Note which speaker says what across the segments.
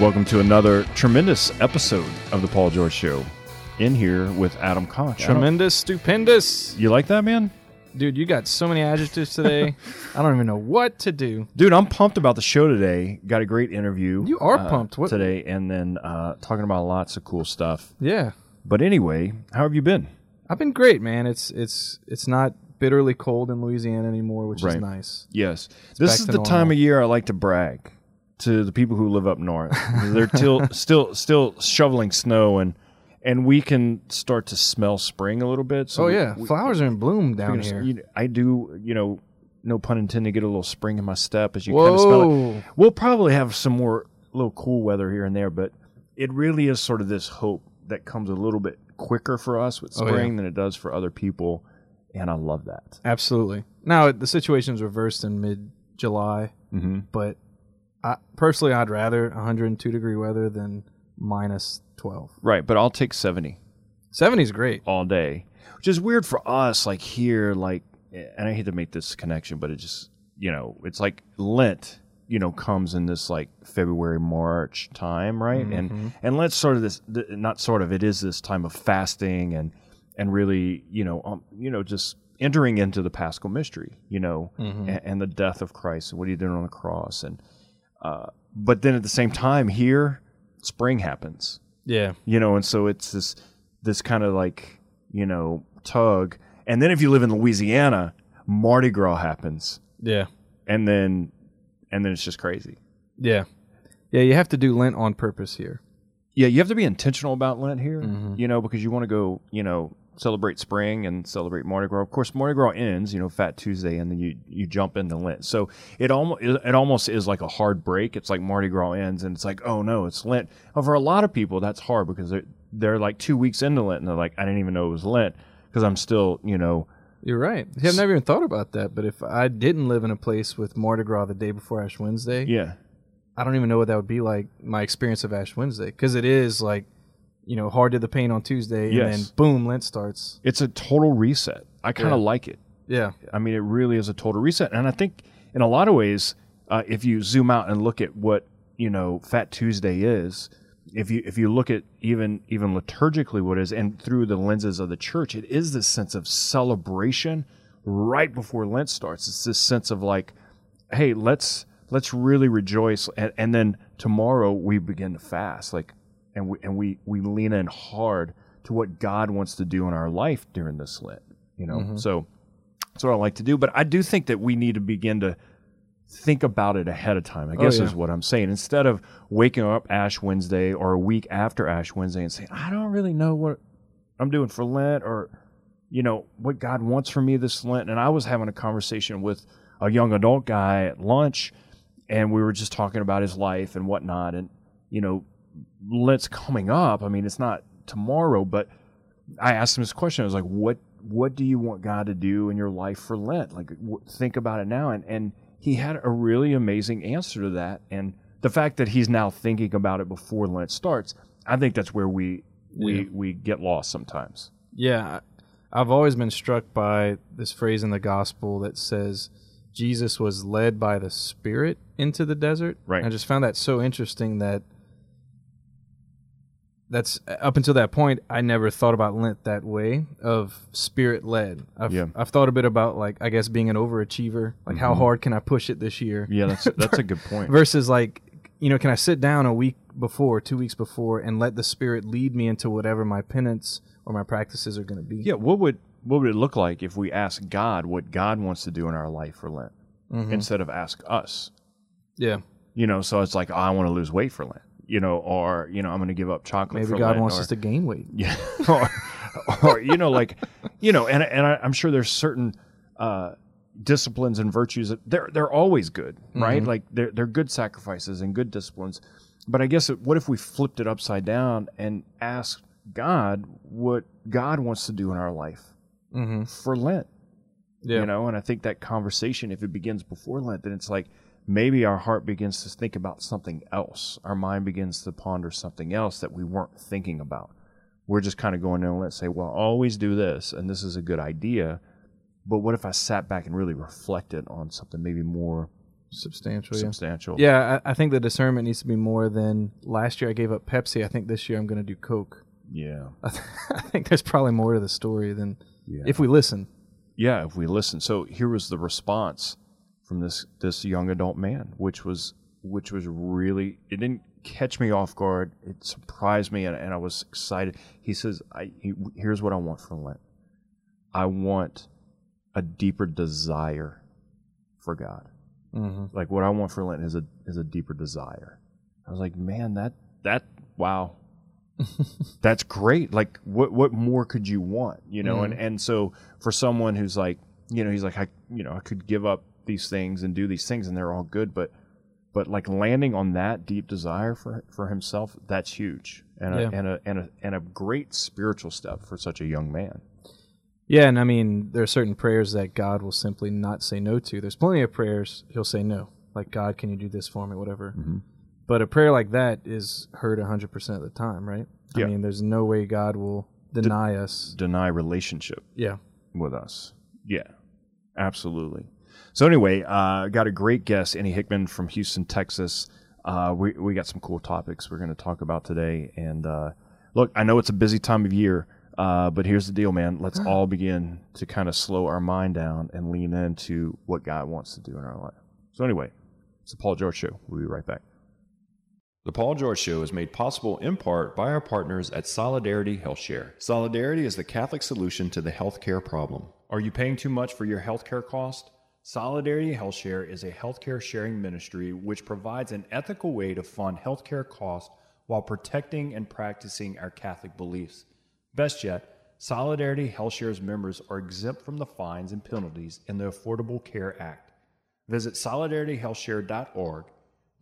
Speaker 1: Welcome to another tremendous episode of the Paul George Show. In here with Adam Koch.
Speaker 2: Tremendous, stupendous.
Speaker 1: You like that, man?
Speaker 2: Dude, you got so many adjectives today. I don't even know what to do.
Speaker 1: Dude, I'm pumped about the show today. Got a great interview.
Speaker 2: You are
Speaker 1: uh,
Speaker 2: pumped. What-
Speaker 1: today, and then uh, talking about lots of cool stuff.
Speaker 2: Yeah.
Speaker 1: But anyway, how have you been?
Speaker 2: I've been great, man. It's it's it's not bitterly cold in Louisiana anymore, which
Speaker 1: Right.
Speaker 2: is nice.
Speaker 1: Yes, this is the time of year I like to brag to the people who live up north. They're till, still still shoveling snow, and and we can start to smell spring a little bit. So
Speaker 2: oh yeah,
Speaker 1: we-
Speaker 2: flowers are in bloom down
Speaker 1: of-
Speaker 2: here.
Speaker 1: you- I do, you know, no pun intended, get a little spring in my step as you kind of smell it. We'll probably have some more little cool weather here and there, but it really is sort of this hope that comes a little bit quicker for us with
Speaker 2: Oh, yeah.
Speaker 1: spring than it does for other people, and I love that.
Speaker 2: Absolutely. Now the situation's reversed in mid July,
Speaker 1: Mm-hmm.
Speaker 2: but I, personally, I'd rather 102 degree weather than minus 12.
Speaker 1: Right, but I'll take seventy
Speaker 2: 70 is great.
Speaker 1: all day, which is weird for us. Like here, like, and I hate to make this connection, but it just, you know, it's like Lent. You know, comes in this like February, March time, right? And and let's sort of this, th- not sort of, it is this time of fasting and and really, you know, um, you know, just entering into the Paschal mystery, you know, and, and the death of Christ and what he did on the cross, and uh, but then at the same time, here, spring happens,
Speaker 2: Yeah.
Speaker 1: you know, and so it's this this kind of like you know tug, and then if you live in Louisiana, Mardi Gras happens,
Speaker 2: Yeah.
Speaker 1: and then and then it's just crazy.
Speaker 2: Yeah. Yeah, you have to do Lent on purpose here.
Speaker 1: Yeah, you have to be intentional about Lent here,
Speaker 2: Mm-hmm.
Speaker 1: you know, because you want to go, you know, celebrate spring and celebrate Mardi Gras. Of course, Mardi Gras ends, you know, Fat Tuesday, and then you you jump into Lent. So it almost it almost is like a hard break. It's like Mardi Gras ends, and it's like, oh no, it's Lent. Well, for a lot of people, that's hard because they're they're like two weeks into Lent, and they're like, I didn't even know it was Lent because I'm still, you know,
Speaker 2: You're right. I've never even thought about that. But if I didn't live in a place with Mardi Gras the day before Ash Wednesday,
Speaker 1: yeah,
Speaker 2: I don't even know what that would be like. My experience of Ash Wednesday, because it is like, you know, hard to the pain on Tuesday, and then boom, Lent starts.
Speaker 1: it's a total reset. I kind of
Speaker 2: Yeah.
Speaker 1: like it.
Speaker 2: Yeah,
Speaker 1: I mean, it really is a total reset. And I think in a lot of ways, uh, if you zoom out and look at what you know Fat Tuesday is, if you if you look at even even liturgically what it is, and through the lenses of the church, it is this sense of celebration right before Lent starts. It's this sense of like, hey, let's let's really rejoice, and, and then tomorrow we begin to fast, like, and we and we we lean in hard to what God wants to do in our life during this Lent. You know, mm-hmm. so that's what I like to do. But I do think that we need to begin to think about it ahead of time. I oh, guess
Speaker 2: yeah.
Speaker 1: is what I'm saying. Instead of waking up Ash Wednesday or a week after Ash Wednesday and saying, I don't really know what I'm doing for Lent or, you know, what God wants for me this Lent. And I was having a conversation with a young adult guy at lunch and we were just talking about his life and whatnot. And, you know, Lent's coming up. I mean, it's not tomorrow, but I asked him this question. I was like, "What what do you want God to do in your life for Lent? Like, w- think about it now." And and he had a really amazing answer to that. And the fact that he's now thinking about it before Lent starts, I think that's where we we we get lost sometimes.
Speaker 2: yeah. I've always been struck by this phrase in the gospel that says Jesus was led by the Spirit into the desert.
Speaker 1: Right.
Speaker 2: I just found that so interesting that that's uh, up until that point I never thought about Lent that way of spirit led. I've
Speaker 1: Yeah.
Speaker 2: I've thought a bit about like I guess being an overachiever, like how mm-hmm. hard can I push it this year?
Speaker 1: Yeah, that's that's a good point.
Speaker 2: Versus like you know, can I sit down a week before, two weeks before, and let the spirit lead me into whatever my penance or my practices are going to be?
Speaker 1: Yeah, what would what would it look like if we ask God what God wants to do in our life for Lent mm-hmm. instead of ask us?
Speaker 2: Yeah.
Speaker 1: You know, so it's like oh, I want to lose weight for Lent. You know, or you know, I'm going to give up chocolate.
Speaker 2: Maybe
Speaker 1: for
Speaker 2: God
Speaker 1: Lent,
Speaker 2: wants
Speaker 1: or-
Speaker 2: us to gain weight.
Speaker 1: Yeah, or, or you know, like you know, and and I, I'm sure there's certain uh, disciplines and virtues that they're they're always good, right? Like they're they're good sacrifices and good disciplines. But I guess it, what if we flipped it upside down and asked God what God wants to do in our life
Speaker 2: Mm-hmm.
Speaker 1: for Lent?
Speaker 2: Yeah.
Speaker 1: You know, and I think that conversation, if it begins before Lent, then it's like maybe our heart begins to think about something else. Our mind begins to ponder something else that we weren't thinking about. We're just kind of going in and let's say, well, always do this, and this is a good idea. But what if I sat back and really reflected on something maybe more
Speaker 2: substantial. Yeah.
Speaker 1: substantial.
Speaker 2: Yeah, I, I think the discernment needs to be more than last year I gave up Pepsi. I think this year I'm going to do Coke.
Speaker 1: yeah,
Speaker 2: I, th- I think there's probably more to the story than
Speaker 1: yeah.
Speaker 2: if we listen.
Speaker 1: yeah. If we listen, so here was the response from this this young adult man, which was which was really it didn't catch me off guard. It surprised me, and, and I was excited. He says, "I he, here's what I want for Lent. I want a deeper desire for God.
Speaker 2: Mm-hmm.
Speaker 1: Like what I want for Lent is a is a deeper desire." I was like, "Man, that that wow." that's great. Like what what more could you want? You know, and and so for someone who's like, you know, he's like I you know, I could give up these things and do these things and they're all good, but but like landing on that deep desire for for himself, that's huge. And a,
Speaker 2: Yeah.
Speaker 1: and a and a and a great spiritual step for such a young man.
Speaker 2: Yeah, and I mean, there are certain prayers that God will simply not say no to. There's plenty of prayers He'll say no, like God, can you do this for me, whatever.
Speaker 1: Mhm.
Speaker 2: But a prayer like that is heard 100% of the time, right?
Speaker 1: Yeah.
Speaker 2: I mean, there's no way God will deny us.
Speaker 1: Deny relationship
Speaker 2: Yeah.
Speaker 1: with us. Yeah, absolutely. So anyway, uh, got a great guest, Ennie Hickman from Houston, Texas. Uh, we we got some cool topics we're going to talk about today. And uh, look, I know it's a busy time of year, uh, but here's the deal, man. Let's all begin to kind of slow our mind down and lean into what God wants to do in our life. So anyway, it's the Paul George Show. We'll be right back. The Paul George Show is made possible in part by our partners at Solidarity HealthShare. Solidarity is the Catholic solution to the healthcare problem. Are you paying too much for your healthcare cost? Solidarity HealthShare is a healthcare sharing ministry which provides an ethical way to fund healthcare costs while protecting and practicing our Catholic beliefs. Best yet, Solidarity HealthShare's members are exempt from the fines and penalties in the Affordable Care Act. Visit solidarityhealthshare.org.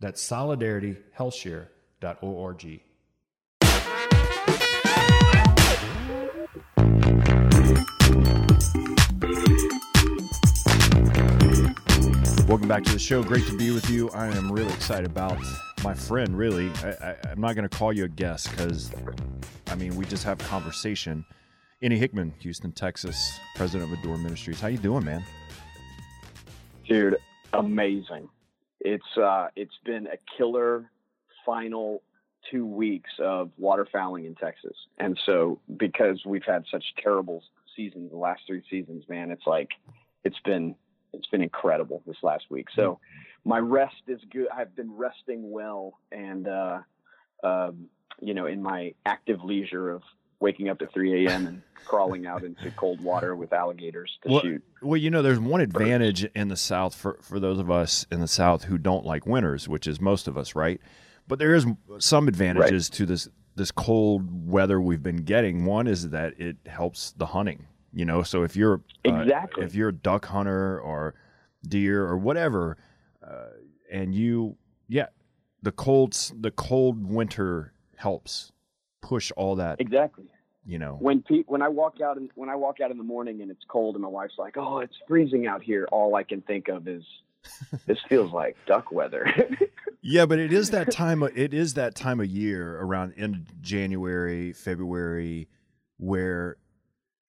Speaker 1: That's solidarityhealthshare.org. Welcome back to the show. Great to be with you. I am really excited about my friend. Really, I, I'm not going to call you a guest because, I mean, we just have a conversation. Ennie Hickman, Houston, Texas, president of Adore Ministries. How you doing, man?
Speaker 3: dude amazing it's uh it's been a killer final two weeks of waterfowling in texas and so because we've had such terrible seasons the last three seasons man it's like it's been it's been incredible this last week so my rest is good i've been resting well and uh um you know in my active leisure of waking up at 3 a.m and crawling out into cold water with alligators to
Speaker 1: Well,
Speaker 3: shoot
Speaker 1: Well, you know, there's one advantage in the South for, for those of us in the South who don't like winters, which is most of us, right? But there is some advantages to this this cold weather we've been getting. One is that it helps the hunting. You know, so if you're uh,
Speaker 3: Exactly.
Speaker 1: if you're a duck hunter or deer or whatever, uh, and you, yeah, the cold the cold winter helps push all that.
Speaker 3: exactly
Speaker 1: You know,
Speaker 3: when pe- when I walk out in, when I walk out in the morning and it's cold and my wife's like, "Oh, it's freezing out here," all I can think of is this feels like duck weather.
Speaker 1: Yeah, but it is that time. Of, it is that time of year around end of January, February, where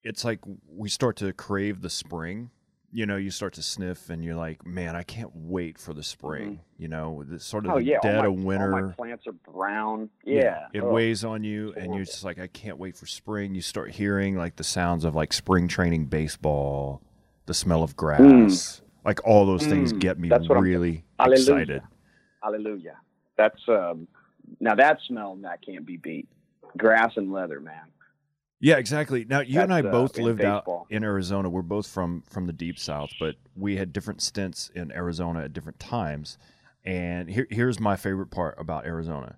Speaker 1: it's like we start to crave the spring. You know, you start to sniff, and you're like, "Man, I can't wait for the spring." You know, the sort of
Speaker 3: oh
Speaker 1: the
Speaker 3: yeah,
Speaker 1: dead
Speaker 3: my,
Speaker 1: of winter.
Speaker 3: all my plants are brown. Yeah,
Speaker 1: it
Speaker 3: Oh,
Speaker 1: weighs on you, and you're just like, "I can't wait for spring." You start hearing like the sounds of like spring training baseball, the smell of grass, like all those things
Speaker 3: Mm,
Speaker 1: get me
Speaker 3: that's what I'm-
Speaker 1: really
Speaker 3: Hallelujah.
Speaker 1: excited.
Speaker 3: Hallelujah. That's um now that smell that can't be beat. Grass and leather, man.
Speaker 1: Yeah, exactly. Now you and I
Speaker 3: uh,
Speaker 1: both lived
Speaker 3: baseball.
Speaker 1: out in Arizona. We're both from from the deep south, but we had different stints in Arizona at different times. And here, here's my favorite part about Arizona.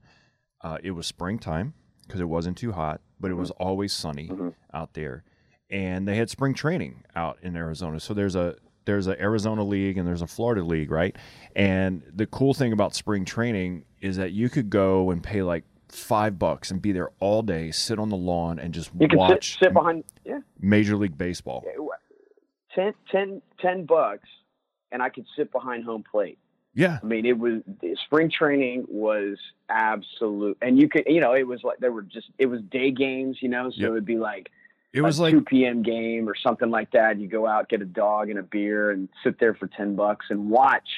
Speaker 1: Uh, it was springtime because it wasn't too hot, but it was always sunny
Speaker 3: Mhm.
Speaker 1: out there. And they had spring training out in Arizona. So there's a there's a Arizona league and there's a Florida league, right? And the cool thing about spring training is that you could go and pay like five bucks and be there all day, sit on the lawn, and just
Speaker 3: You
Speaker 1: watch
Speaker 3: sit, sit behind yeah,
Speaker 1: Major League Baseball.
Speaker 3: 10, 10, 10 bucks and I could sit behind home plate.
Speaker 1: Yeah,
Speaker 3: I mean, it was spring training was absolute, and you could, you know, it was like there were just it was day games, you know, so
Speaker 1: Yep.
Speaker 3: it would be like
Speaker 1: it was
Speaker 3: a
Speaker 1: like
Speaker 3: two p.m. game or something like that. You go out, get a dog and a beer, and sit there for ten bucks and watch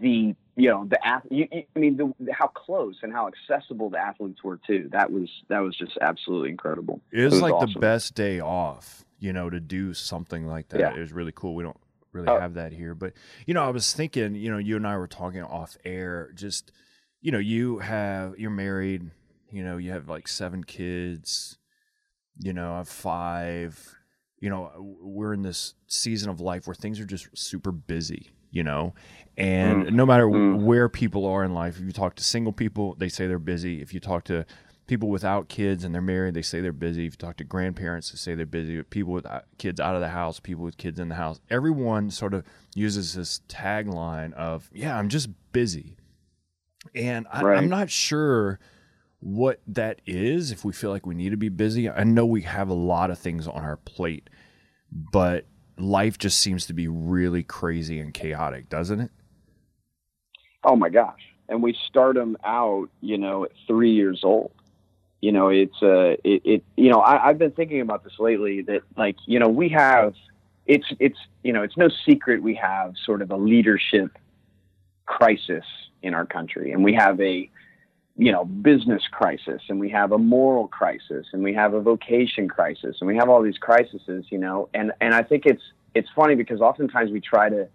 Speaker 3: the you know the you, you, I mean the, how close and how accessible the athletes were too. That was that was just absolutely incredible.
Speaker 1: It was,
Speaker 3: was
Speaker 1: like
Speaker 3: awesome.
Speaker 1: the best day off, you know, to do something like that.
Speaker 3: Yeah.
Speaker 1: It was really cool. We don't really
Speaker 3: Oh.
Speaker 1: have that here, but you know, I was thinking, you know, you and I were talking off air. Just, you know, you have you're married. You know, you have like seven kids. You know, I have five. You know, we're in this season of life where things are just super busy. You know, and no matter
Speaker 3: Mm.
Speaker 1: where people are in life, if you talk to single people, they say they're busy. If you talk to people without kids and they're married, they say they're busy. If you talk to grandparents, they say they're busy. People with uh, kids out of the house, people with kids in the house, everyone sort of uses this tagline of, yeah, I'm just busy. And I,
Speaker 3: Right.
Speaker 1: I'm not sure what that is if we feel like we need to be busy. I know we have a lot of things on our plate, but life just seems to be really crazy and chaotic, doesn't it?
Speaker 3: Oh my gosh! And we start them out, you know, at three years old. You know, it's uh, it, it you know, I, I've been thinking about this lately. That like, you know, we have, it's it's you know, it's no secret we have sort of a leadership crisis in our country, and we have a you know business crisis and we have a moral crisis and we have a vocation crisis and we have all these crises you know and and i think it's it's funny because oftentimes we try to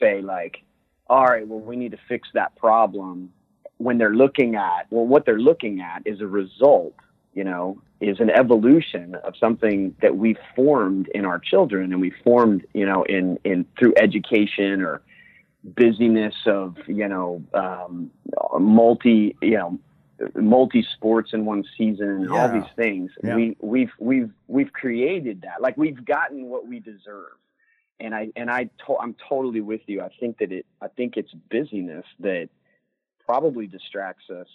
Speaker 3: say like all right well we need to fix that problem when they're looking at well what they're looking at is a result you know is an evolution of something that we formed in our children and we formed you know in in through education or busyness of you know um, multi you know multi sports in one season and all these things.
Speaker 1: Yeah.
Speaker 3: we we've we've we've created that. Like we've gotten what we deserve. And I and I to, I'm totally with you. I think that it I think it's busyness that probably distracts us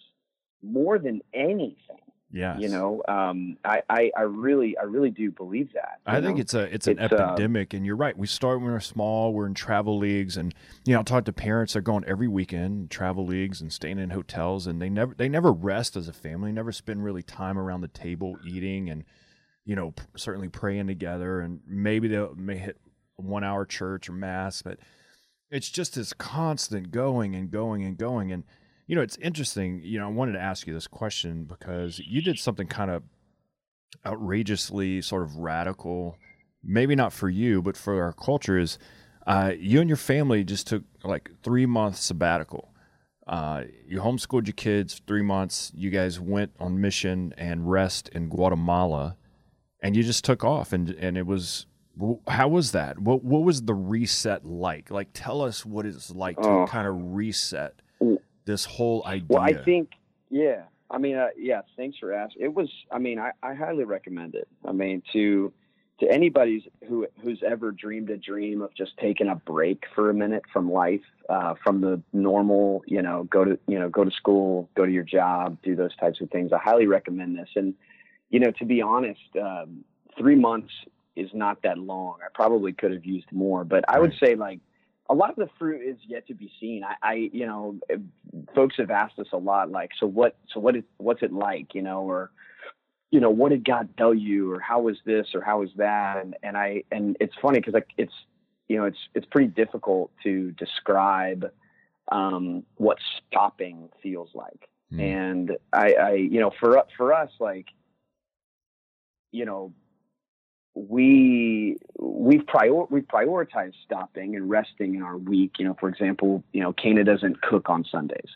Speaker 3: more than anything
Speaker 1: Yeah.
Speaker 3: you know um, I, I I really I really do believe that
Speaker 1: I think
Speaker 3: know?
Speaker 1: it's a it's an
Speaker 3: It's, uh,
Speaker 1: epidemic, and you're right. We start when we're small. We're in travel leagues, and you know, I talk to parents. They're going every weekend travel leagues and staying in hotels, and they never they never rest as a family. Never spend really time around the table eating, and you know, p- certainly praying together. And maybe they'll may hit one hour church or mass, but it's just this constant going and going and going. And you know, it's interesting. You know, I wanted to ask you this question because you did something kind of outrageously sort of radical maybe not for you but for our culture is uh, you and your family just took like three months sabbatical uh, you homeschooled your kids three months you guys went on mission and rest in guatemala and you just took off and and it was how was that what what was the reset like like tell us what it's like to
Speaker 3: Oh.
Speaker 1: kind of reset. This whole idea
Speaker 3: Well, I think, yeah. I mean, uh, yeah. Thanks for asking. It was. I mean, I, I highly recommend it. I mean, to to anybody who who's ever dreamed a dream of just taking a break for a minute from life, uh, from the normal, you know, go to you know go to school, go to your job, do those types of things. I highly recommend this. And you know, to be honest, um, three months is not that long. I probably could have used more, but I would say like a lot of the fruit is yet to be seen. I, I you know, folks have asked us a lot, like, so what, so what is, what's it like, you know, or, you know, what did God tell you, or how was this, or how was that, and and I, and it's funny because like it's, you know, it's it's pretty difficult to describe um, what stopping feels like,
Speaker 1: Mm.
Speaker 3: and I, I, you know, for for us, like, you know, we we've prior we've prioritized stopping and resting in our week. You know, for example, you know, Kana doesn't cook on Sundays.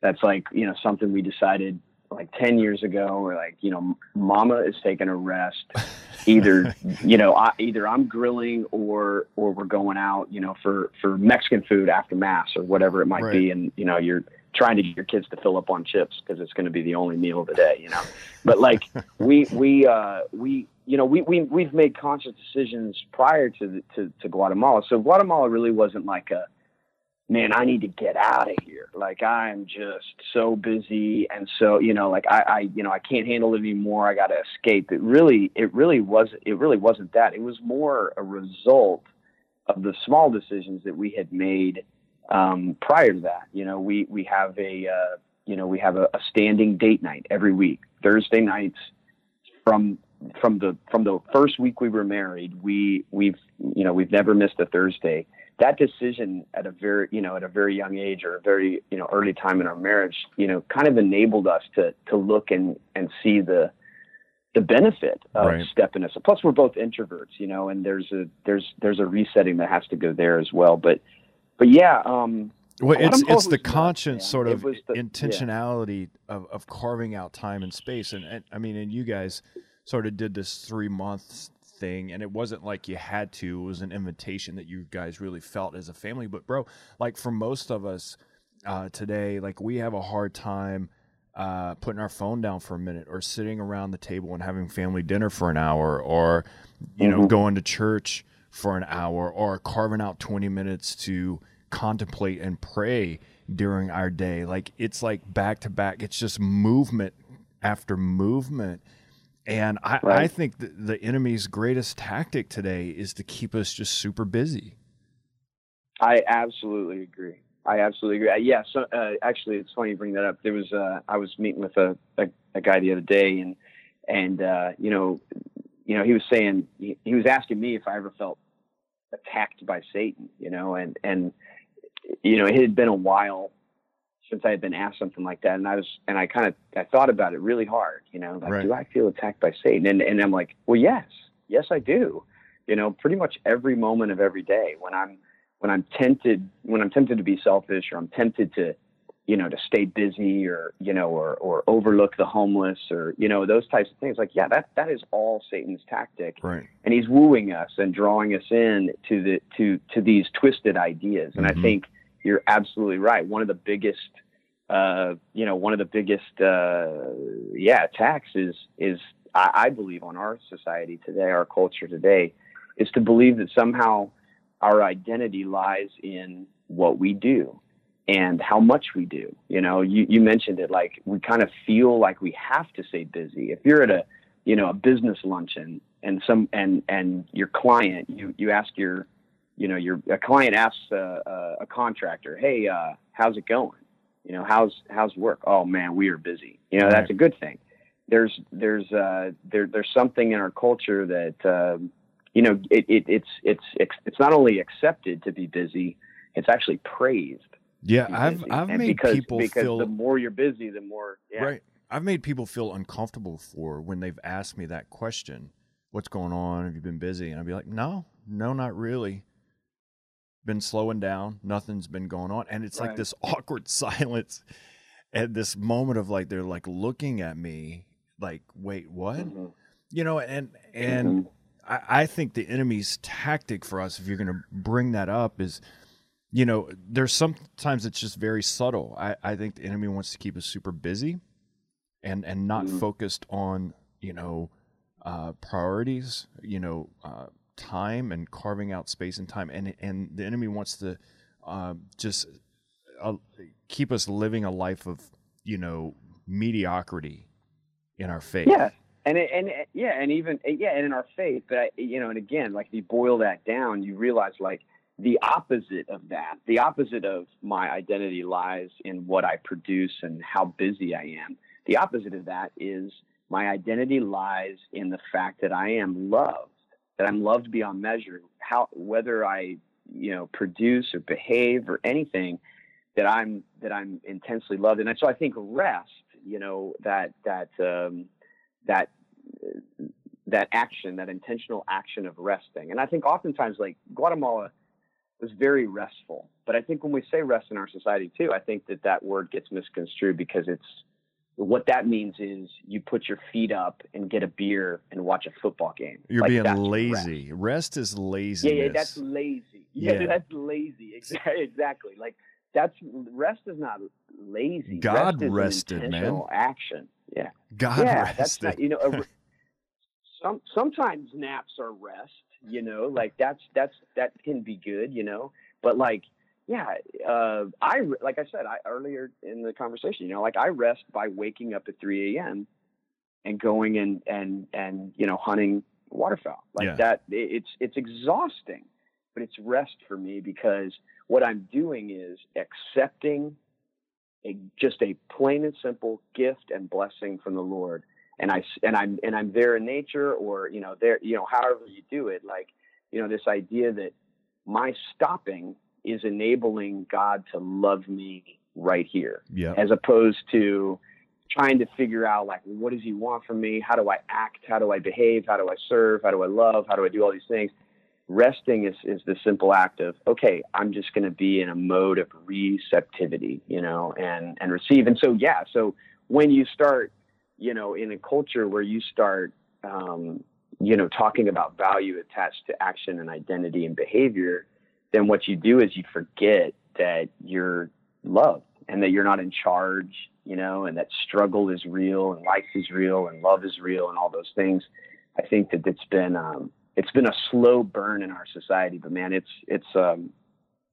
Speaker 3: That's like you know something we decided like ten years ago. We're like, you know, Mama is taking a rest. Either you know, I, either I'm grilling or or we're going out. You know, for for Mexican food after mass or whatever it might
Speaker 1: Right.
Speaker 3: be, and you know, you're trying to get your kids to fill up on chips because it's going to be the only meal of the day. You know, but like we we uh we you know we we we've made conscious decisions prior to the, to to Guatemala. So Guatemala really wasn't like a man. I need to get out of here. Like I'm just so busy, and so you know, like I I you know I can't handle it anymore. I got to escape. It really it really was it really wasn't that. It was more a result of the small decisions that we had made um, prior to that. You know, we we have a uh, you know we have a, a standing date night every week, Thursday nights from from the from the first week we were married. We we've you know we've never missed a Thursday. that decision at a very you know at a very young age or a very you know early time in our marriage you know kind of enabled us to to look and and see the the benefit of
Speaker 1: Right.
Speaker 3: stepping us plus we're both introverts you know and there's a there's there's a resetting that has to go there as well but but yeah um
Speaker 1: Well, it's it's the conscious sort of
Speaker 3: the- yeah.
Speaker 1: intentionality of, of carving out time and space, and, and I mean, and you guys sort of did this three months thing, and it wasn't like you had to; it was an invitation that you guys really felt as a family. But bro, like for most of us uh, today, like we have a hard time uh, putting our phone down for a minute, or sitting around the table and having family dinner for an hour, or you know,
Speaker 3: Mhm.
Speaker 1: going to church for an hour, or carving out twenty minutes to contemplate and pray during our day. Like it's like back to back. It's just movement after movement. And I, I think the, the enemy's greatest tactic today is to keep us just super busy.
Speaker 3: I absolutely agree. I absolutely agree. Uh, yeah. So uh, actually, it's funny you bring that up. There was uh, I was meeting with a, a, a guy the other day, and and uh, you know, you know, he was saying he, he was asking me if I ever felt attacked by Satan. You know, and and you know, it had been a while since I had been asked something like that, and I was and I kind of I thought about it really hard. You know, like
Speaker 1: Right.
Speaker 3: do I feel attacked by Satan? And and I'm like, well, yes, yes, I do. You know, pretty much every moment of every day when I'm when I'm tempted when I'm tempted to be selfish or I'm tempted to you know to stay busy or you know or or overlook the homeless or you know those types of things. Like yeah that that is all Satan's tactic.
Speaker 1: Right.
Speaker 3: and he's wooing us and drawing us in to the to to these twisted ideas. And
Speaker 1: Mhm.
Speaker 3: I think you're absolutely right. One of the biggest uh you know one of the biggest uh yeah attacks is is I, I believe on our society today our culture today is to believe that somehow our identity lies in what we do and how much we do. You know, you, you mentioned it like we kind of feel like we have to stay busy. If you're at a, you know, a business luncheon and some and and your client, you you ask your, you know, your a client asks a, a, a contractor, hey, uh, how's it going? You know, how's how's work? Oh man, we are busy. You know, that's a good thing. There's there's uh, there there's something in our culture that. Um, you know, it, it, it's it's it's it's not only accepted to be busy; it's actually praised.
Speaker 1: Yeah, I've. I've
Speaker 3: And
Speaker 1: made
Speaker 3: because,
Speaker 1: people
Speaker 3: because
Speaker 1: feel
Speaker 3: the more you're busy, the more yeah.
Speaker 1: right. I've made people feel uncomfortable for when they've asked me that question. What's going on? Have you been busy? And I'd be like, No, no, not really. Been slowing down. Nothing's been going on. And it's like this awkward silence at this moment of like they're like looking at me like, wait, what?
Speaker 3: Mhm.
Speaker 1: You know, and and
Speaker 3: Mhm.
Speaker 1: I, I think the enemy's tactic for us, if you're going to bring that up, is, you know, there's sometimes it's just very subtle. I, I think the enemy wants to keep us super busy, and and not
Speaker 3: Mhm.
Speaker 1: focused on you know uh, priorities. You know, uh, time and carving out space and time, and and the enemy wants to uh, just uh, keep us living a life of you know mediocrity in our faith.
Speaker 3: Yeah, and it, and it- yeah, and even yeah, and in our faith, but I, you know, and again, like if you boil that down, you realize like the opposite of that, the opposite of my identity lies in what I produce and how busy I am. The opposite of that is my identity lies in the fact that I am loved, that I'm loved beyond measure. How whether I you know produce or behave or anything that I'm that I'm intensely loved, and so I think rest, you know, that that um, that that action, that intentional action of resting. And I think oftentimes, like Guatemala was very restful, but I think when we say rest in our society too, I think that that word gets misconstrued because it's what that means is you put your feet up and get a beer and watch a football game.
Speaker 1: You're
Speaker 3: Like,
Speaker 1: being
Speaker 3: that's rest.
Speaker 1: lazy. Rest. is lazy.
Speaker 3: Yeah, yeah, that's lazy. Yeah,
Speaker 1: Yeah.
Speaker 3: that's lazy. Exactly. exactly. Like that's rest is not lazy.
Speaker 1: God
Speaker 3: rest
Speaker 1: rested, man.
Speaker 3: Action. Yeah.
Speaker 1: God
Speaker 3: yeah,
Speaker 1: rested.
Speaker 3: that's not, you know. A, some sometimes naps are rest. You know, like that's that's that can be good. You know, but like yeah, uh, I like I said I, earlier in the conversation. You know, like I rest by waking up at 3 a.m. and going and and and you know hunting waterfowl like
Speaker 1: Yeah.
Speaker 3: that. It, it's it's exhausting, but it's rest for me because what I'm doing is accepting a just a plain and simple gift and blessing from the Lord. And I and I'm and I'm there in nature, or you know there you know however you do it. Like you know this idea that my stopping is enabling God to love me right here,
Speaker 1: Yeah.
Speaker 3: as opposed to trying to figure out like what does he want from me? How do i act? How do i behave? How do i serve? How do i love? How do i do all these things? Resting is, is the simple act of okay i'm just going to be in a mode of receptivity you know and and receive. And so yeah so when you start you know in a culture where you start um, you know talking about value attached to action and identity and behavior then what you do is you forget that you're loved and that you're not in charge you know, and that struggle is real and life is real and love is real and all those things. I think that it's been um, it's been a slow burn in our society, but man, it's it's. Um,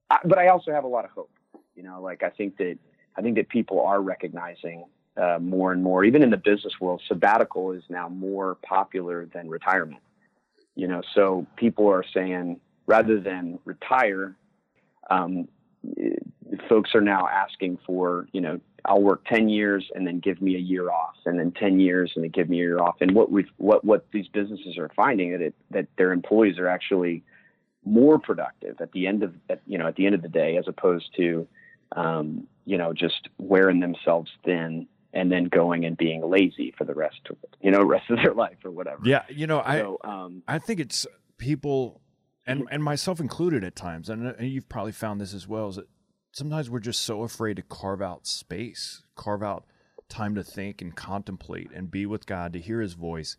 Speaker 3: I, but I also have a lot of hope. You know, like I think that I think that people are recognizing uh, more and more, even in the business world, sabbatical is now more popular than retirement. You know, so people are saying rather than retire, um, folks are now asking for you know I'll work 10 years and then give me a year off and then 10 years and then give me a year off. And what we what, what these businesses are finding that it, that their employees are actually more productive at the end of, at, you know, at the end of the day, as opposed to, um, you know, just wearing themselves thin and then going and being lazy for the rest of, you know, rest of their life or whatever.
Speaker 1: Yeah. You know, I,
Speaker 3: So, um,
Speaker 1: I think it's people, and and myself included at times, and, and you've probably found this as well. Is that sometimes we're just so afraid to carve out space, carve out time to think and contemplate and be with God, to hear His voice,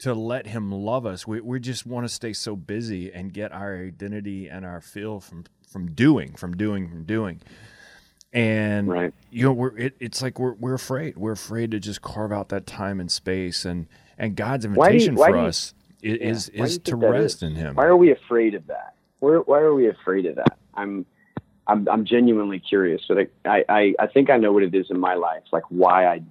Speaker 1: to let Him love us. We we just want to stay so busy and get our identity and our feel from from doing, from doing, from doing. And
Speaker 3: right.
Speaker 1: you know, we're it, it's like we're we're afraid. We're afraid to just carve out that time and space, and and God's
Speaker 3: do you-
Speaker 1: invitation for
Speaker 3: you-
Speaker 1: us is
Speaker 3: Yeah.
Speaker 1: is, to rest
Speaker 3: is?
Speaker 1: in Him.
Speaker 3: Why are we afraid of that? Why, why are we afraid of that? I'm, I'm, I'm genuinely curious. So that I, I, I think I know what it is in my life, like why I,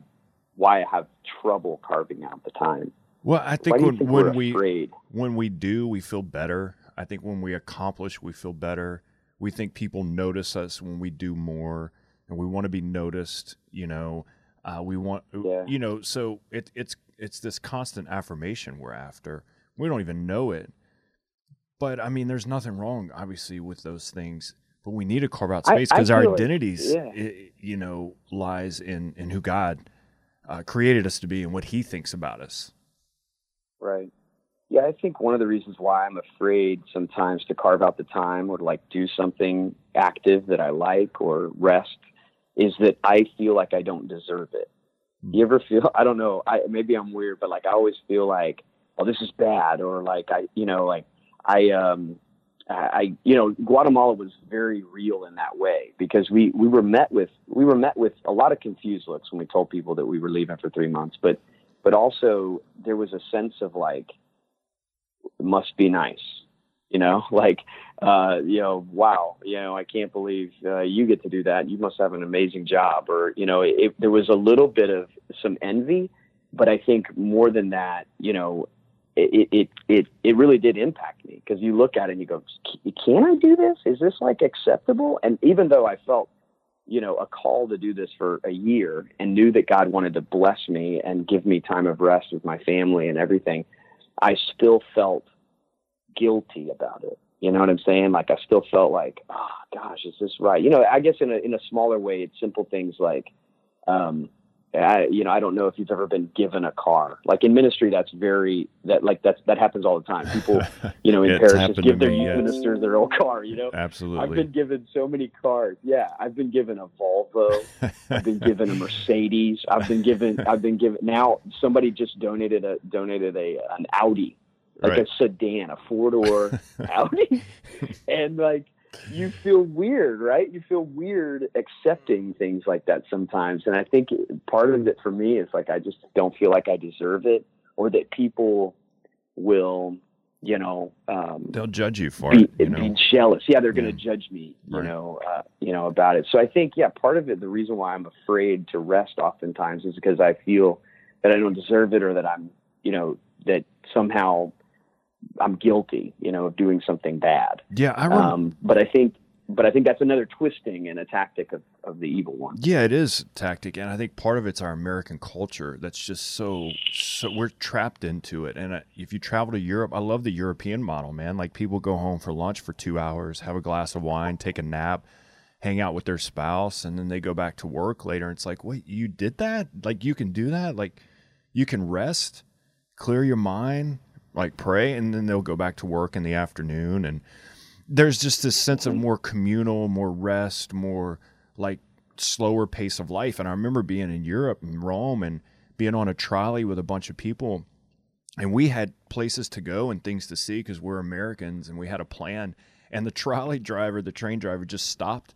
Speaker 3: why I have trouble carving out the time.
Speaker 1: Well, I think when
Speaker 3: think
Speaker 1: when we
Speaker 3: afraid?
Speaker 1: when we do, we feel better. I think when we accomplish, we feel better. We think people notice us when we do more, and we want to be noticed. You know, uh, we want,
Speaker 3: Yeah.
Speaker 1: you know, so it, it's it's this constant affirmation we're after. We don't even know it, but I mean, there's nothing wrong, obviously, with those things. But we need to carve out space because our
Speaker 3: feel like- yeah.
Speaker 1: i- you know, lies in in who God uh, created us to be and what He thinks about us.
Speaker 3: Right. Yeah, I think one of the reasons why I'm afraid sometimes to carve out the time or to like do something active that I like or rest is that I feel like I don't deserve it. You ever feel I don't know, I maybe I'm weird, but like I always feel like, oh this is bad or like I you know, like I um I you know, Guatemala was very real in that way because we we were met with we were met with a lot of confused looks when we told people that we were leaving for 3 months, but but also there was a sense of like must be nice you know? Like uh you know wow you know i can't believe uh, you get to do that. You must have an amazing job. Or you know it, there was a little bit of some envy but i think more than that you know it it it it really did impact me. Because you look at it and you go can i do this? Is this like acceptable? And even though i felt you know, a call to do this for a year and knew that God wanted to bless me and give me time of rest with my family and everything, I still felt guilty about it. You know what I'm saying? Like I still felt like, oh gosh, is this right? You know, I guess in a in a smaller way, it's simple things like, um, I, you know, I don't know if you've ever been given a car. Like in ministry, that's very that like that's that happens all the time. People, you know, in parishes give their
Speaker 1: me,
Speaker 3: youth
Speaker 1: yes.
Speaker 3: ministers their old car. You know,
Speaker 1: Absolutely.
Speaker 3: I've been given so many cars. Yeah, I've been given a Volvo. I've been given a Mercedes. I've been given. I've been given. Now somebody just donated a donated a an Audi, like
Speaker 1: Right.
Speaker 3: a sedan, a four door Audi, and like you feel weird, right? You feel weird accepting things like that sometimes, and I think part of it for me is like I just don't feel like I deserve it, or that people will, you know, um,
Speaker 1: They'll judge you for
Speaker 3: be,
Speaker 1: it. You
Speaker 3: be jealous. Yeah, they're going to judge me, you
Speaker 1: Right.
Speaker 3: know, uh, you know about it. So I think, yeah, part of it, the reason why I'm afraid to rest oftentimes is because I feel that I don't deserve it, or that I'm, you know, that somehow I'm guilty, you know, of doing something bad.
Speaker 1: Yeah, I remember.
Speaker 3: Um, but I think, but I think that's another twisting and a tactic of, of the evil one.
Speaker 1: Yeah, it is tactic, and I think part of it's our American culture that's just so so we're trapped into it. And uh, if you travel to Europe, I love the European model, man. Like people go home for lunch for two hours, have a glass of wine, take a nap, hang out with their spouse, and then they go back to work later. It's like, wait, you did that? Like you can do that? Like you can rest, clear your mind, like pray, and then they'll go back to work in the afternoon and there's just this sense of mm-hmm. more communal, more rest, more like slower pace of life. And I remember being in Europe and Rome and being on a trolley with a bunch of people, and we had places to go and things to see because we're Americans and we had a plan. And the trolley driver, the train driver, just stopped,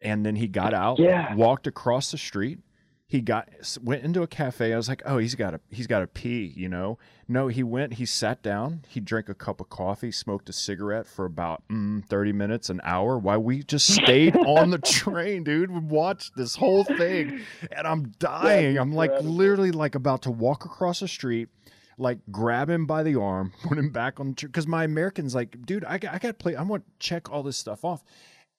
Speaker 1: and then he got out,
Speaker 3: Yeah.
Speaker 1: walked across the street. He got went into a cafe. I was like, "Oh, he's got a he's got a pee," you know. No, he went. He sat down. He drank a cup of coffee, smoked a cigarette for about mm, thirty minutes, an hour, while we just stayed on the train, dude. We watched this whole thing, and I'm dying. I'm like literally like about to walk across the street, like grab him by the arm, put him back on the because my Americans like, dude, I got, I got to play. I want to check all this stuff off.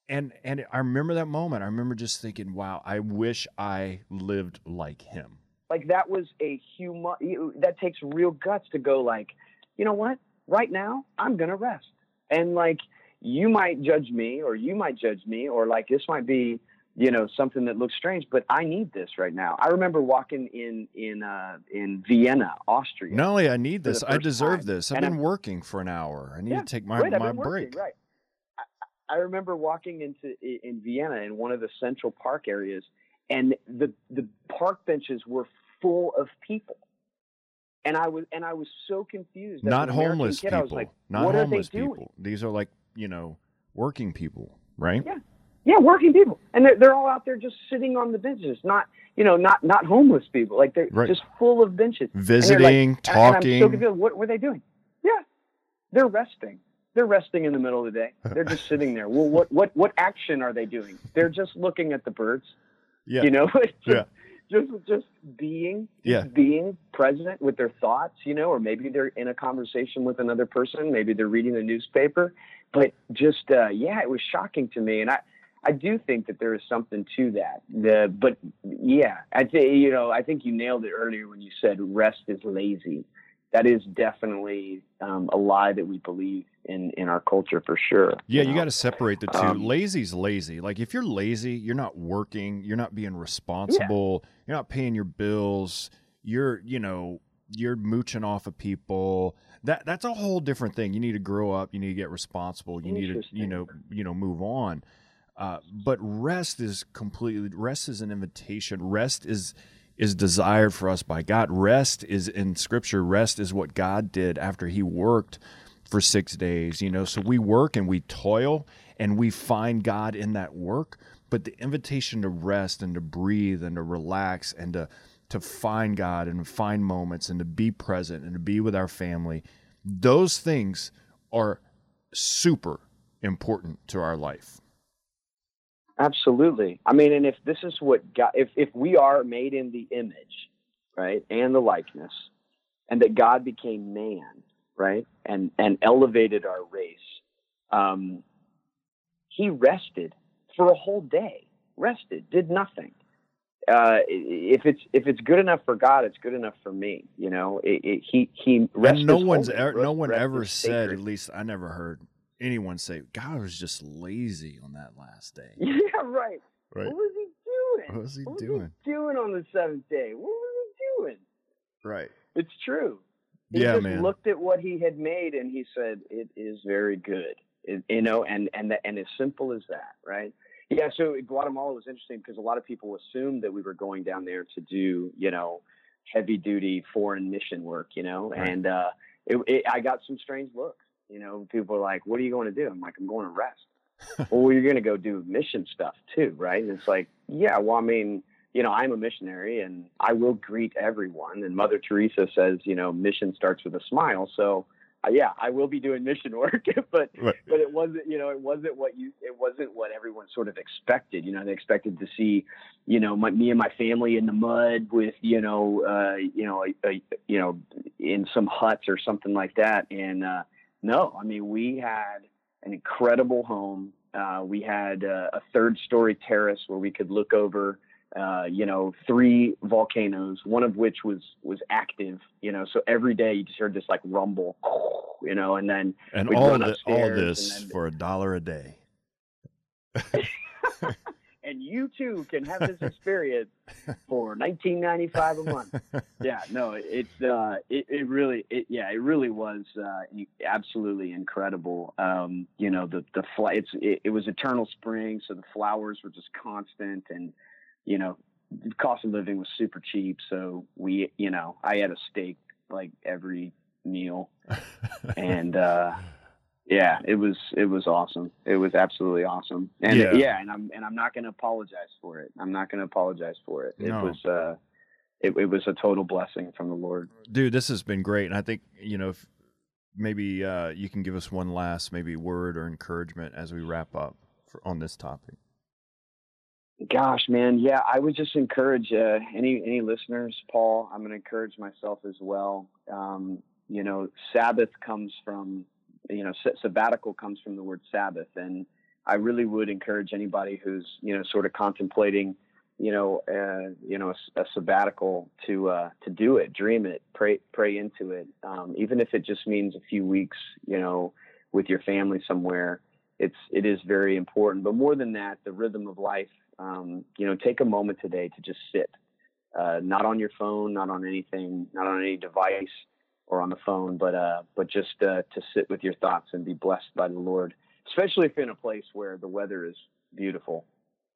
Speaker 1: And and I remember that moment. I remember just thinking, wow, I wish I lived like him.
Speaker 3: Like that was a human. That takes real guts to go. Like, you know what? Right now, I'm gonna rest. And like, you might judge me, or you might judge me, or like this might be, you know, something that looks strange. But I need this right now. I remember walking in in uh, in Vienna, Austria.
Speaker 1: Not only I need this, I deserve
Speaker 3: time.
Speaker 1: this. I've
Speaker 3: And
Speaker 1: been
Speaker 3: I'm-
Speaker 1: working for an hour. I need
Speaker 3: Yeah,
Speaker 1: to take my,
Speaker 3: right,
Speaker 1: my
Speaker 3: been working,
Speaker 1: break.
Speaker 3: right. I, remember walking into in Vienna in one of the Central Park areas, and the the park benches were full of people, and I was and I was so confused.
Speaker 1: Not homeless
Speaker 3: kid,
Speaker 1: people.
Speaker 3: Like,
Speaker 1: Not
Speaker 3: what
Speaker 1: homeless
Speaker 3: are they doing?
Speaker 1: These are like, you know, working people, right?
Speaker 3: Yeah. Yeah, working people, and they're they're all out there just sitting on the benches, not you know not not homeless people, like they're
Speaker 1: Right.
Speaker 3: just full of benches. And like-
Speaker 1: Visiting, talking.
Speaker 3: And I'm so confused. What were they doing? Yeah, they're resting. They're resting in the middle of the day. They're just sitting there. Well, what what what action are they doing? They're just looking at the birds.
Speaker 1: yeah.
Speaker 3: You know, just,
Speaker 1: Yeah.
Speaker 3: just just being,
Speaker 1: Yeah.
Speaker 3: being present with their thoughts. You know, or maybe they're in a conversation with another person. Maybe they're reading the newspaper. But just uh, yeah, it was shocking to me, and I. I do think that there is something to that. The, but yeah, I think you know. I think you nailed it earlier when you said rest is lazy. That is definitely um, a lie that we believe in in our culture for sure.
Speaker 1: Yeah, you
Speaker 3: know?
Speaker 1: got to separate the two.
Speaker 3: Um,
Speaker 1: Lazy's lazy. Like if you're lazy, you're not working, you're not being responsible, you're not paying your bills, you're, you know, you're mooching off of people. That that's a whole different thing. You need to grow up, you need to get responsible, you need to, you know, you know, move on. Uh, but rest is completely rest is an invitation. Rest is is desired for us by God. Rest is in scripture, rest is what God did after he worked for six days, you know. So we work and we toil and we find God in that work. But the invitation to rest and to breathe and to relax and to to find God and find moments and to be present and to be with our family, those things are super important to our life.
Speaker 3: Absolutely. I mean, and if this is what God, if if we are made in the image, right, and the likeness, and that God became man, right, and and elevated our race, um, He rested for a whole day, rested, did nothing. Uh, if it's if it's good enough for God, it's good enough for me. You know, it, it, he he rest
Speaker 1: and no one's ever, no one ever said,
Speaker 3: sacred.
Speaker 1: at least I never heard anyone say, God was just lazy on that last day.
Speaker 3: Yeah, right.
Speaker 1: Right.
Speaker 3: What was he doing?
Speaker 1: What was he
Speaker 3: what
Speaker 1: doing?
Speaker 3: was he doing on the seventh day? What was he doing?
Speaker 1: Right.
Speaker 3: It's true. He
Speaker 1: Yeah,
Speaker 3: just
Speaker 1: man.
Speaker 3: looked at what he had made and he said, "It is very good." It, you know, and and the, and as simple as that, right? Yeah. So Guatemala was interesting because a lot of people assumed that we were going down there to do, you know, heavy duty foreign mission work, you know,
Speaker 1: Right.
Speaker 3: and uh, it, it, I got some strange looks. You know, people are like, "What are you going to do?" I'm like, "I'm going to rest." well, you're going to go do mission stuff too, right? And it's like, yeah, well, I mean, you know, I'm a missionary and I will greet everyone. And Mother Teresa says, you know, mission starts with a smile. So, uh, yeah, I will be doing mission work, but
Speaker 1: Right.
Speaker 3: but it wasn't, you know, it wasn't what you, it wasn't what everyone sort of expected. You know, they expected to see, you know, my, me and my family in the mud with, you know, uh, you know, a, a, you know, in some huts or something like that. And uh, no, I mean, we had an incredible home, Uh, we had uh, a third story terrace where we could look over, uh, you know, three volcanoes, one of which was was active. You know, so every day you just heard this like rumble, you know, and then
Speaker 1: And all the, all this
Speaker 3: then-
Speaker 1: for a dollar a day.
Speaker 3: and you too can have this experience for 19.95 a month. Yeah, no, it's uh, it, it really, it, yeah, it really was uh, absolutely incredible. Um, you know, the the fly, it's it, it was eternal spring, so the flowers were just constant, and you know, the cost of living was super cheap. So we, you know, I had a steak like every meal, and uh, yeah, it was it was awesome. It was absolutely awesome. And
Speaker 1: Yeah.
Speaker 3: yeah, and I'm and I'm not going to apologize for it. I'm not going to apologize for it. It was uh it, it was a total blessing from the Lord.
Speaker 1: Dude, this has been great. And I think, you know, if maybe uh, you can give us one last maybe word or encouragement as we wrap up for, on this topic.
Speaker 3: Gosh, man, yeah, I would just encourage uh, any any listeners, Paul. I'm going to encourage myself as well. Um, you know, Sabbath comes from you know sabbatical comes from the word Sabbath, and I really would encourage anybody who's you know sort of contemplating you know uh, you know a, a sabbatical to uh, to do it, dream it, pray pray into it, um, even if it just means a few weeks, you know, with your family somewhere. It's it is very important, but more than that, the rhythm of life um, you know, take a moment today to just sit, uh, not on your phone, not on anything, not on any device or on the phone, but uh, but just uh, to sit with your thoughts and be blessed by the Lord, especially if you're in a place where the weather is beautiful.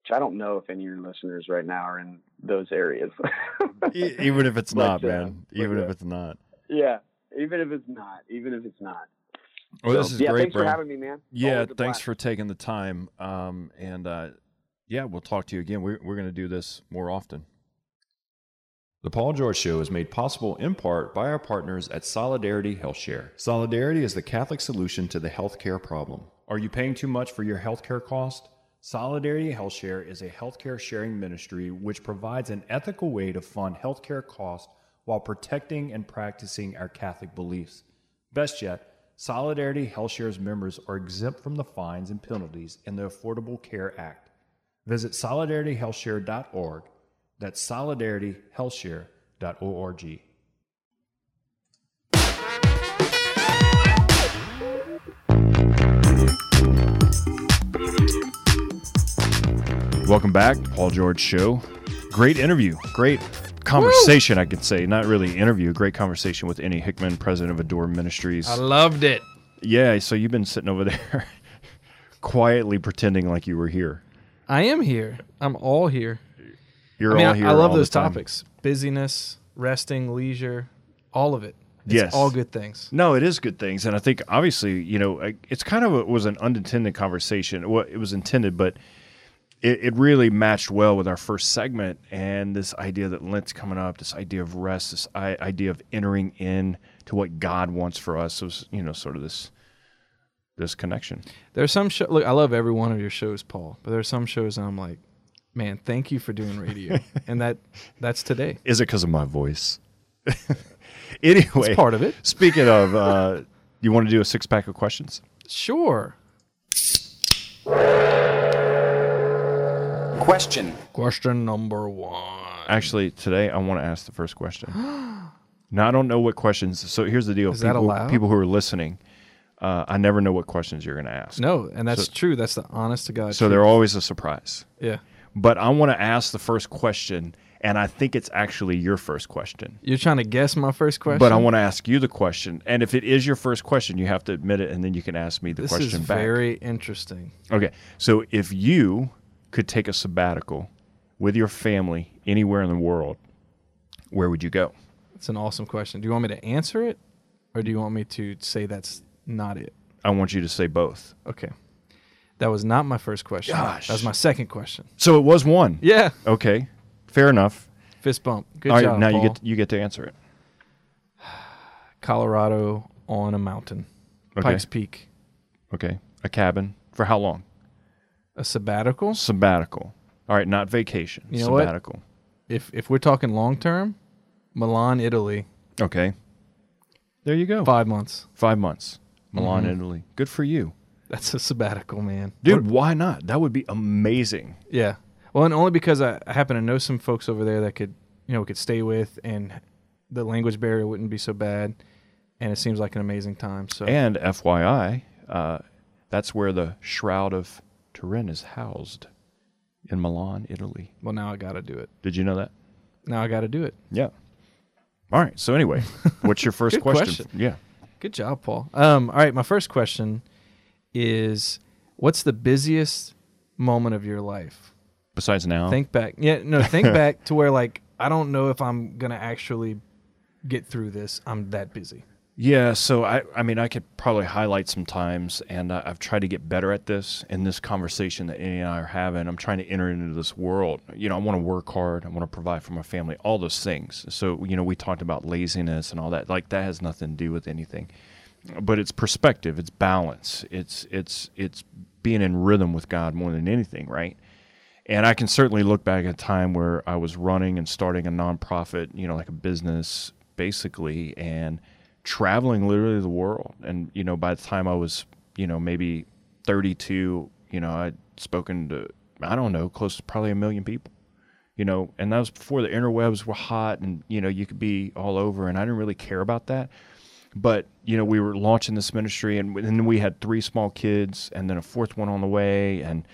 Speaker 3: Which I don't know if any of your listeners right now are in those areas.
Speaker 1: Even if it's not,
Speaker 3: uh,
Speaker 1: man.
Speaker 3: but,
Speaker 1: Even
Speaker 3: uh,
Speaker 1: if it's not.
Speaker 3: yeah, even if it's not, even if it's not.
Speaker 1: Well,
Speaker 3: So,
Speaker 1: this is
Speaker 3: yeah,
Speaker 1: great,
Speaker 3: thanks
Speaker 1: bro.
Speaker 3: for having me, man.
Speaker 1: Yeah, thanks
Speaker 3: blast.
Speaker 1: for taking the time. Um, and uh, yeah, we'll talk to you again. We're, we're going to do this more often. The Paul George Show is made possible in part by our partners at Solidarity HealthShare. Solidarity is the Catholic solution to the healthcare problem. Are you paying too much for your healthcare cost? Solidarity HealthShare is a healthcare sharing ministry which provides an ethical way to fund healthcare costs while protecting and practicing our Catholic beliefs. Best yet, Solidarity HealthShare's members are exempt from the fines and penalties in the Affordable Care Act. Visit solidarityhealthshare.org. That's solidarityhealthshare.org. Welcome back, Paul George Show. Great interview. Great conversation, I could say. Not really interview, great conversation with Ennie Hickman, president of Adore Ministries.
Speaker 2: I loved it.
Speaker 1: Yeah, so you've been sitting over there quietly pretending like you were here.
Speaker 2: I am here. I'm all here.
Speaker 1: You're
Speaker 2: I mean,
Speaker 1: all here.
Speaker 2: I love those topics: busyness, resting, leisure, all of it. It's
Speaker 1: Yes.
Speaker 2: all good things.
Speaker 1: No, it is good things, and I think obviously, you know, it's kind of a, was an unintended conversation. Well, it was intended, but it, it really matched well with our first segment and this idea that Lent's coming up, this idea of rest, this idea of entering in to what God wants for us. So, it's, you know, sort of this this connection.
Speaker 2: There's some show. Look, I love every one of your shows, Paul. But there's some shows I'm like, man, thank you for doing radio, and that that's today.
Speaker 1: Is it because of my voice? anyway,
Speaker 2: It's part of it.
Speaker 1: Speaking of, uh, you want to do a six pack of questions?
Speaker 2: Sure.
Speaker 4: Question.
Speaker 2: Question number one.
Speaker 1: Actually, today I want to ask the first question. now I don't know what questions. So here's the deal:
Speaker 2: Is that allowed?
Speaker 1: people who are listening, uh, I never know what questions you're going to ask.
Speaker 2: No, and that's
Speaker 1: So-
Speaker 2: true. That's the honest to God.
Speaker 1: So
Speaker 2: truth.
Speaker 1: they're always a surprise.
Speaker 2: yeah.
Speaker 1: But I want to ask the first question, and I think it's actually your first question.
Speaker 2: You're trying to guess my first question.
Speaker 1: But I want to ask you the question, and if it is your first question, you have to admit it, and then you can ask me the
Speaker 2: This
Speaker 1: question
Speaker 2: is
Speaker 1: back.
Speaker 2: very interesting.
Speaker 1: Okay. So if you could take a sabbatical with your family anywhere in the world, where would you go?
Speaker 2: It's an awesome question. Do you want me to answer it, or do you want me to say that's not it?
Speaker 1: I want you to say both.
Speaker 2: Okay. That was not my first question.
Speaker 1: Gosh.
Speaker 2: That was my second question.
Speaker 1: So it was one.
Speaker 2: Yeah.
Speaker 1: Okay. Fair enough.
Speaker 2: Fist bump. Good
Speaker 1: All right,
Speaker 2: job.
Speaker 1: now you
Speaker 2: Paul.
Speaker 1: get you get to answer it.
Speaker 2: Colorado on a mountain.
Speaker 1: Okay.
Speaker 2: Pikes Peak.
Speaker 1: Okay. A cabin for how long?
Speaker 2: A sabbatical.
Speaker 1: Sabbatical. All right, not vacation.
Speaker 2: You know what?
Speaker 1: sabbatical.
Speaker 2: If if we're talking long term, Milan, Italy,
Speaker 1: Okay. There you go.
Speaker 2: five months.
Speaker 1: Five months. Milan,
Speaker 2: Mhm.
Speaker 1: Italy. Good for you.
Speaker 2: That's a sabbatical, man.
Speaker 1: Dude, why not? That would be amazing.
Speaker 2: Yeah. Well, and only because I, I happen to know some folks over there that could, you know, could stay with, and the language barrier wouldn't be so bad, and it seems like an amazing time. So
Speaker 1: And FYI, uh, that's where the Shroud of Turin is housed in Milan, Italy.
Speaker 2: well, now I got to do it.
Speaker 1: Did you know that?
Speaker 2: Now I got to do it.
Speaker 1: Yeah. All right. So anyway, what's your first question?
Speaker 2: question.
Speaker 1: Yeah.
Speaker 2: Good job, Paul. Um, all right, my first question is, what's the busiest moment of your life?
Speaker 1: Besides now,
Speaker 2: Think back. Yeah, no, think back to where like I don't know if I'm gonna actually get through this. I'm that busy.
Speaker 1: Yeah, so I, I mean, I could probably highlight some times, and uh, I've tried to get better at this in this conversation that Ennie and I are having. I'm trying to enter into this world. You know, I want to work hard. I want to provide for my family, all those things. So, you know, we talked about laziness and all that. Like that has nothing to do with anything, but it's perspective, it's balance, it's it's it's being in rhythm with God more than anything, right? And I can certainly look back at a time where I was running and starting a nonprofit, you know, like a business basically, and traveling literally the world. And, you know, by the time I was, you know, maybe 32, you know, I'd spoken to, I don't know, close to probably a million people, you know, and that was before the interwebs were hot and, you know, you could be all over. And I didn't really care about that. But, you know, we were launching this ministry and, and then we had three small kids and then a fourth one on the way. And,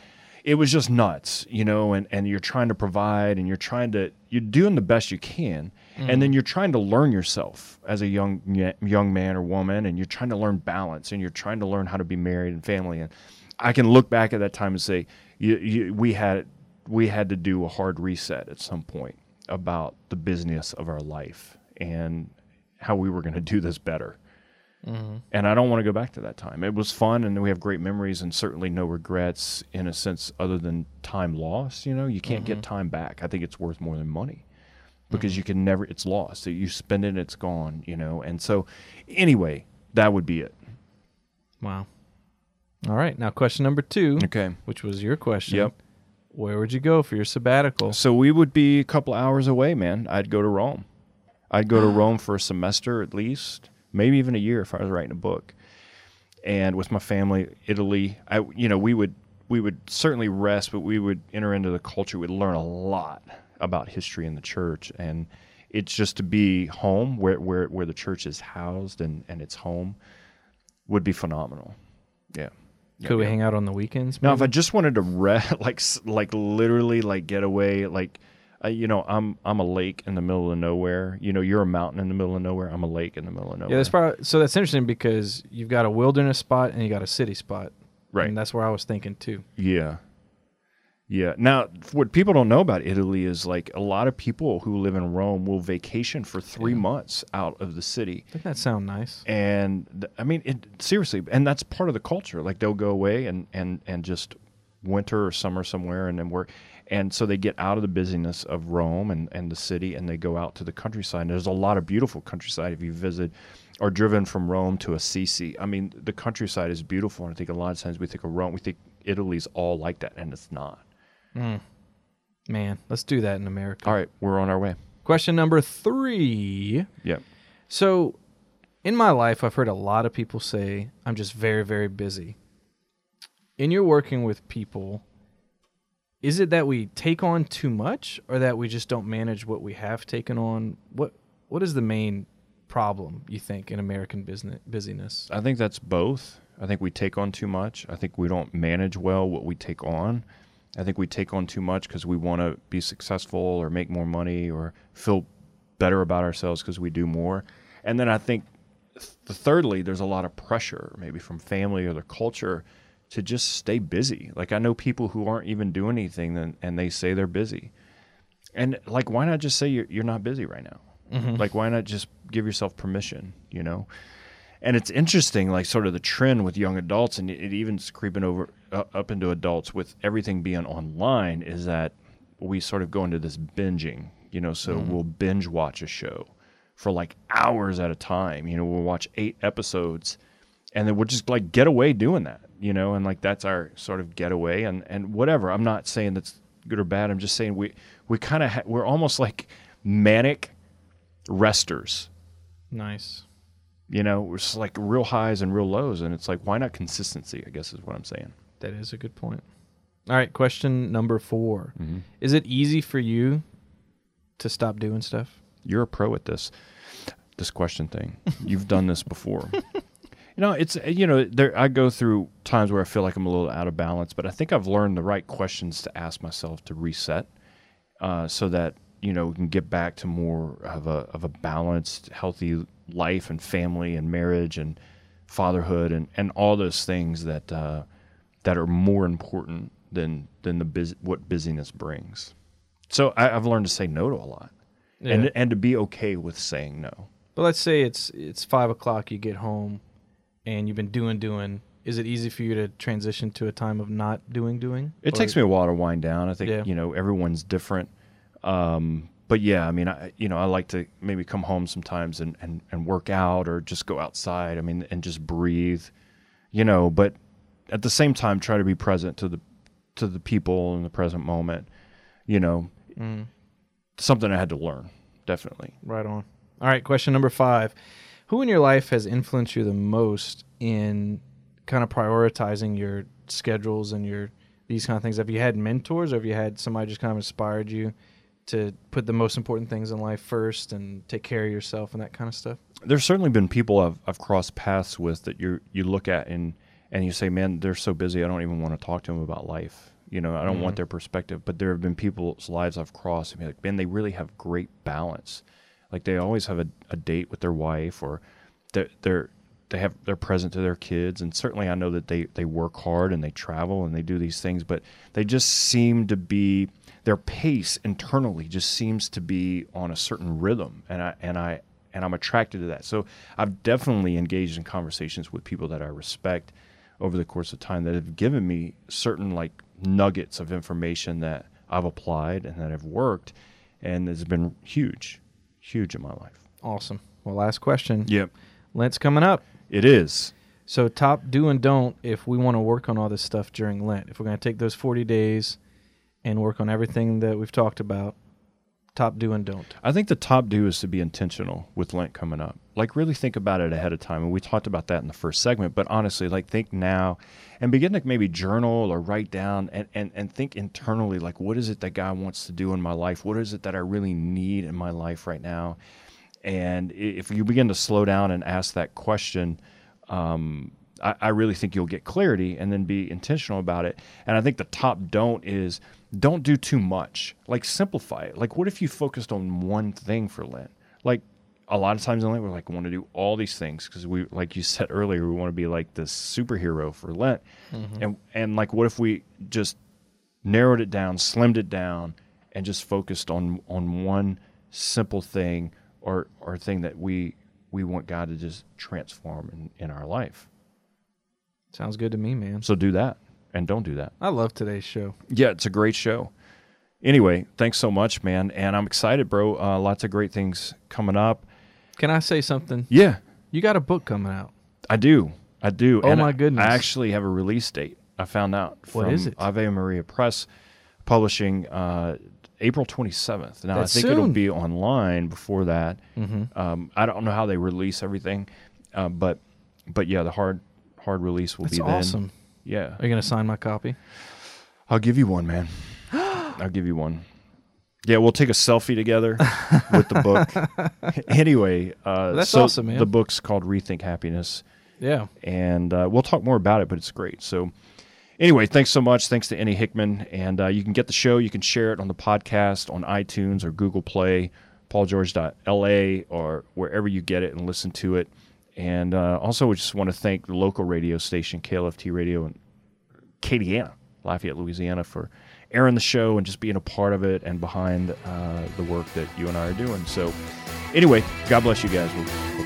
Speaker 1: it was just nuts, you know, and, and you're trying to provide and you're trying to, you're doing the best you can. And then mm-hmm. you're trying to learn yourself as a young, young man or woman, and you're trying to learn balance and you're trying to learn how to be married and family. And I can look back at that time and say, you, you, we had, we had to do a hard reset at some point about the business of our life and how we were going to do this better. Mm-hmm. And I don't want to go back to that time. It was fun, and we have great memories, and certainly no regrets in a sense other than time lost. You know, you can't get mm-hmm. time back. I think it's worth more than money because mm-hmm. you can never. It's lost. So you spend it, it's gone. You know, and so anyway, that would be it.
Speaker 2: Wow. All right, now question number two,
Speaker 1: Okay.
Speaker 2: which was your question.
Speaker 1: Yep.
Speaker 2: Where would you go for your sabbatical?
Speaker 1: So we would be a couple hours away, man. I'd go to Rome. I'd go to Rome for a semester at least, maybe even a year if I was writing a book. And with my family, Italy, I you know, we would we would certainly rest, but we would enter into the culture. We'd learn a lot about history in the church and it's just to be home where where where the church is housed and and it's home would be phenomenal. Yeah.
Speaker 2: Could we hang out on the weekends?
Speaker 1: Now, if I just wanted to rest, like like literally like get away, like uh, you know, I'm I'm a lake in the middle of nowhere. You know, you're a mountain in the middle of nowhere. I'm a lake in the middle of nowhere.
Speaker 2: yeah, that's probably so. That's interesting because you've got a wilderness spot and you got a city spot,
Speaker 1: right.
Speaker 2: and that's where I was thinking too.
Speaker 1: Yeah. Yeah. Now, what people don't know about Italy is like a lot of people who live in Rome will vacation for three
Speaker 2: Yeah.
Speaker 1: months out of the city.
Speaker 2: Doesn't that sound nice?
Speaker 1: and th- I mean, it, seriously, and that's part of the culture. Like they'll go away and and and just winter or summer somewhere, and then work. And so they get out of the busyness of Rome and, and the city, and they go out to the countryside. And there's a lot of beautiful countryside if you visit or driven from Rome to Assisi. I mean, the countryside is beautiful, and I think a lot of times we think of Rome, we think Italy's all like that, and it's not. Hmm.
Speaker 2: Man, let's do that in America.
Speaker 1: All right, we're on our way.
Speaker 2: Question number three.
Speaker 1: Yeah.
Speaker 2: So, in my life, I've heard a lot of people say, I'm just very, very busy. In your working with people, is it that we take on too much or that we just don't manage what we have taken on? What What is the main problem, you think, in American business busyness?
Speaker 1: I think that's both. I think we take on too much. I think we don't manage well what we take on. I think we take on too much because we want to be successful or make more money or feel better about ourselves because we do more. And then I think, th- thirdly, there's a lot of pressure, maybe from family or the culture, to just stay busy. Like I know people who aren't even doing anything and, and they say they're busy. And like, why not just say you're, you're not busy right now? Like, why not just give yourself permission, you know? and it's interesting like sort of the trend with young adults and it, even's creeping over uh, up into adults with everything being online is that we sort of go into this binging you know so we'll binge watch a show for like hours at a time you know we'll watch eight episodes and then we'll just like get away doing that you know and like that's our sort of getaway and and whatever i'm not saying that's good or bad i'm just saying we we kind of ha- we're almost like manic resters
Speaker 2: Nice.
Speaker 1: You know, it's like real highs and real lows, and it's like why not consistency? I guess is what I'm saying.
Speaker 2: That is a good point. All right, question number 4
Speaker 1: Mm-hmm.
Speaker 2: Is it easy for you to stop doing stuff?
Speaker 1: You're a pro at this this question thing. You've done this before. Know, it's you know, there I go through times where I feel like I'm a little out of balance, but I think I've learned the right questions to ask myself to reset, uh, so that you know we can get back to more of a of a balanced, healthy life and family and marriage and fatherhood and, and all those things that uh, that are more important than than the bus- what busyness brings. So I, I've learned to say no to a lot, and and to be okay with saying no.
Speaker 2: But let's say it's it's five o'clock. You get home, and you've been doing doing. Is it easy for you to transition to a time of not doing doing?
Speaker 1: It
Speaker 2: Or-
Speaker 1: takes me a while to wind down. I think
Speaker 2: Yeah.
Speaker 1: you know everyone's different, um, but yeah, I mean, I you know I like to maybe come home sometimes and, and and work out or just go outside. I mean, and just breathe, you know. But at the same time, try to be present to the to the people in the present moment. You know,
Speaker 2: Mm,
Speaker 1: something I had to learn definitely.
Speaker 2: right on. All right, question number five. Who in your life has influenced you the most in kind of prioritizing your schedules and your these kind of things? Have you had mentors, or have you had somebody just kind of inspired you to put the most important things in life first and take care of yourself and that kind of stuff?
Speaker 1: there's certainly been people I've, I've crossed paths with that you you look at and and you say, man, they're so busy. I don't even want to talk to them about life. You know, I don't want mm-hmm. their perspective. But there have been people's lives I've crossed and be like, man, they really have great balance. Like they always have a, a date with their wife, or they're, they're they have they're present to their kids. And certainly, I know that they they work hard and they travel and they do these things, but they just seem to be their pace internally just seems to be on a certain rhythm. And I and I and I'm attracted to that. So I've definitely engaged in conversations with people that I respect over the course of time that have given me certain like nuggets of information that I've applied and that have worked and it's been huge, huge in my life.
Speaker 2: Awesome. Well, last question.
Speaker 1: Yep.
Speaker 2: Lent's coming up.
Speaker 1: It is.
Speaker 2: So, top do and don't if we want to work on all this stuff during Lent. If we're going to take those 40 days and work on everything that we've talked about, top do and don't.
Speaker 1: I think the top do is to be intentional with Lent coming up. Like really think about it ahead of time. And we talked about that in the first segment, but honestly, like think now and begin to maybe journal or write down and, and, and think internally, like what is it that God wants to do in my life? What is it that I really need in my life right now? And if you begin to slow down and ask that question, um, I, I really think you'll get clarity and then be intentional about it. And I think the top don't is don't do too much. Like simplify it. Like what if you focused on one thing for Lent? Like a lot of times in Lent, we're like, we want to do all these things because we, like you said earlier, we want to be like this superhero for Lent. Mm-hmm. And and like, what if we just narrowed it down, slimmed it down, and just focused on on one simple thing or or thing that we we want God to just transform in, in our life.
Speaker 2: Sounds good to me, man.
Speaker 1: So do that and don't do that.
Speaker 2: I love today's show.
Speaker 1: Yeah, it's a great show. Anyway, thanks so much, man. And I'm excited, bro. Uh, lots of great things coming up.
Speaker 2: Can I say something?
Speaker 1: Yeah,
Speaker 2: You got a book coming out.
Speaker 1: I do. I do.
Speaker 2: Oh,
Speaker 1: And
Speaker 2: my goodness.
Speaker 1: I actually have a release date. I found out from
Speaker 2: What is it?
Speaker 1: Ave Maria Press publishing uh, April 27th. Now,
Speaker 2: That's
Speaker 1: I think it'll be online before that.
Speaker 2: Mm-hmm.
Speaker 1: Um, I don't know how they release everything, uh, but but yeah, the hard hard release will
Speaker 2: That's
Speaker 1: be then.
Speaker 2: awesome.
Speaker 1: Yeah,
Speaker 2: Are you going to sign my copy?
Speaker 1: I'll give you one, man. I'll give you one. Yeah, we'll take a selfie together with the book. anyway, uh,
Speaker 2: That's
Speaker 1: so
Speaker 2: awesome, man.
Speaker 1: The book's called Rethink Happiness,
Speaker 2: Yeah.
Speaker 1: and uh, we'll talk more about it. But it's great. So, anyway, thanks so much. Thanks to Ennie Hickman, and uh, you can get the show. You can share it on the podcast on iTunes or Google Play, paulgeorge.la, or wherever you get it and listen to it. And uh, also, we just want to thank the local radio station, KLFT Radio, and Acadiana, Lafayette, Louisiana, for airing the show and just being a part of it and behind uh, the work that you and I are doing. So, anyway, God bless you guys. We'll, we'll